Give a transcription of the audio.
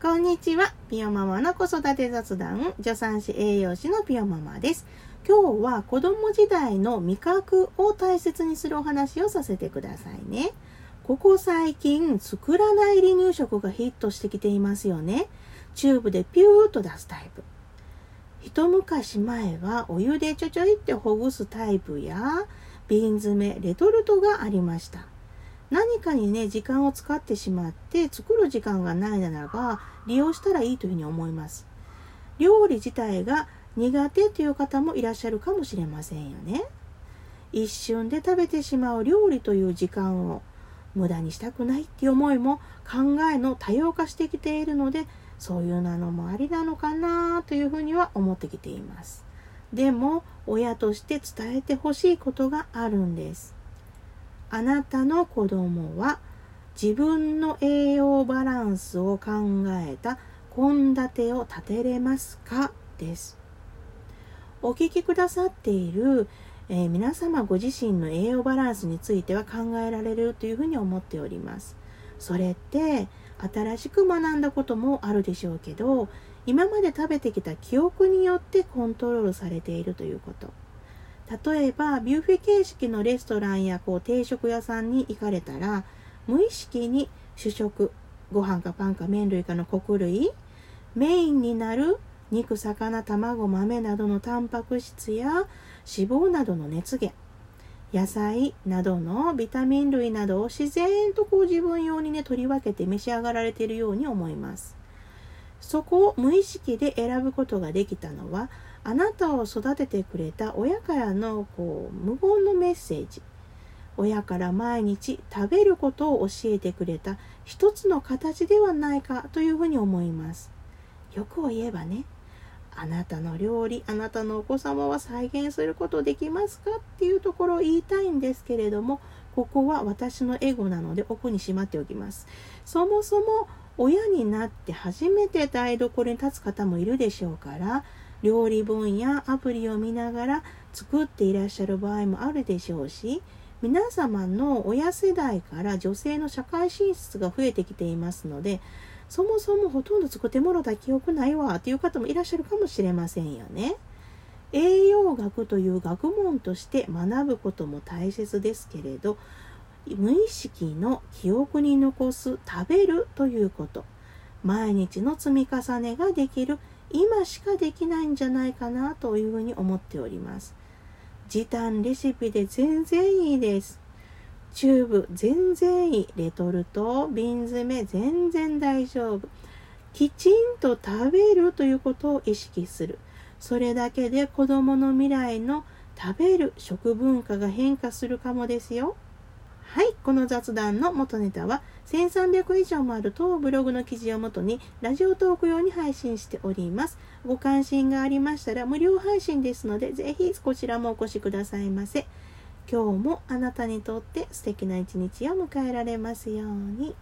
こんにちは。ピオママの子育て雑談、助産師栄養士のピオママです。今日は子供時代の味覚を大切にするお話をさせてくださいね。ここ最近、作らない離乳食がヒットしてきていますよね。チューブでピューっと出すタイプ。一昔前はお湯でちょちょいってほぐすタイプや瓶詰め、レトルトがありました。何かにね、時間を使ってしまって作る時間がないならば利用したらいいというふうに思います。料理自体が苦手という方もいらっしゃるかもしれませんよね。一瞬で食べてしまう料理という時間を無駄にしたくないっていう思いも考えの多様化してきているのでそういうなのもありなのかなというふうには思ってきています。でも親として伝えてほしいことがあるんです。あなたの子供は自分の栄養バランスを考えた献立を立てれますか？です。お聞きくださっている、えー、皆様ご自身の栄養バランスについては考えられるというふうに思っております。それって新しく学んだこともあるでしょうけど今まで食べてきた記憶によってコントロールされているということ。例えばビュッフェ形式のレストランやこう定食屋さんに行かれたら無意識に主食ご飯かパンか麺類かの穀類メインになる肉魚卵豆などのタンパク質や脂肪などの熱源野菜などのビタミン類などを自然とこう自分用にね取り分けて召し上がられているように思います。そこを無意識で選ぶことができたのはあなたを育ててくれた親からのこう無言のメッセージ。親から毎日食べることを教えてくれた。一つの形ではないかというふうに思います。欲を言えばね。あなたの料理あなたのお子様は再現することできますか？っていうところを言いたいんですけれどもここは私のエゴなので奥にしまっておきます。そもそも親になって初めて台所に立つ方もいるでしょうから料理本やアプリを見ながら作っていらっしゃる場合もあるでしょうし皆様の親世代から女性の社会進出が増えてきていますのでそもそもほとんど作ってもろた記憶ないわという方もいらっしゃるかもしれませんよね。栄養学という学問として学ぶことも大切ですけれど無意識の記憶に残す食べるということ毎日の積み重ねができる今しかできないんじゃないかなというふうに思っております。時短レシピで全然いいです。チューブ全然いい。レトルト、瓶詰め全然大丈夫。きちんと食べるということを意識する。それだけで子供の未来の食べる食文化が変化するかもですよ。はい、この雑談の元ネタは1300以上もある当ブログの記事をもとにラジオトーク用に配信しております。ご関心がありましたら無料配信ですので、ぜひこちらもお越しくださいませ。今日もあなたにとって素敵な一日を迎えられますように。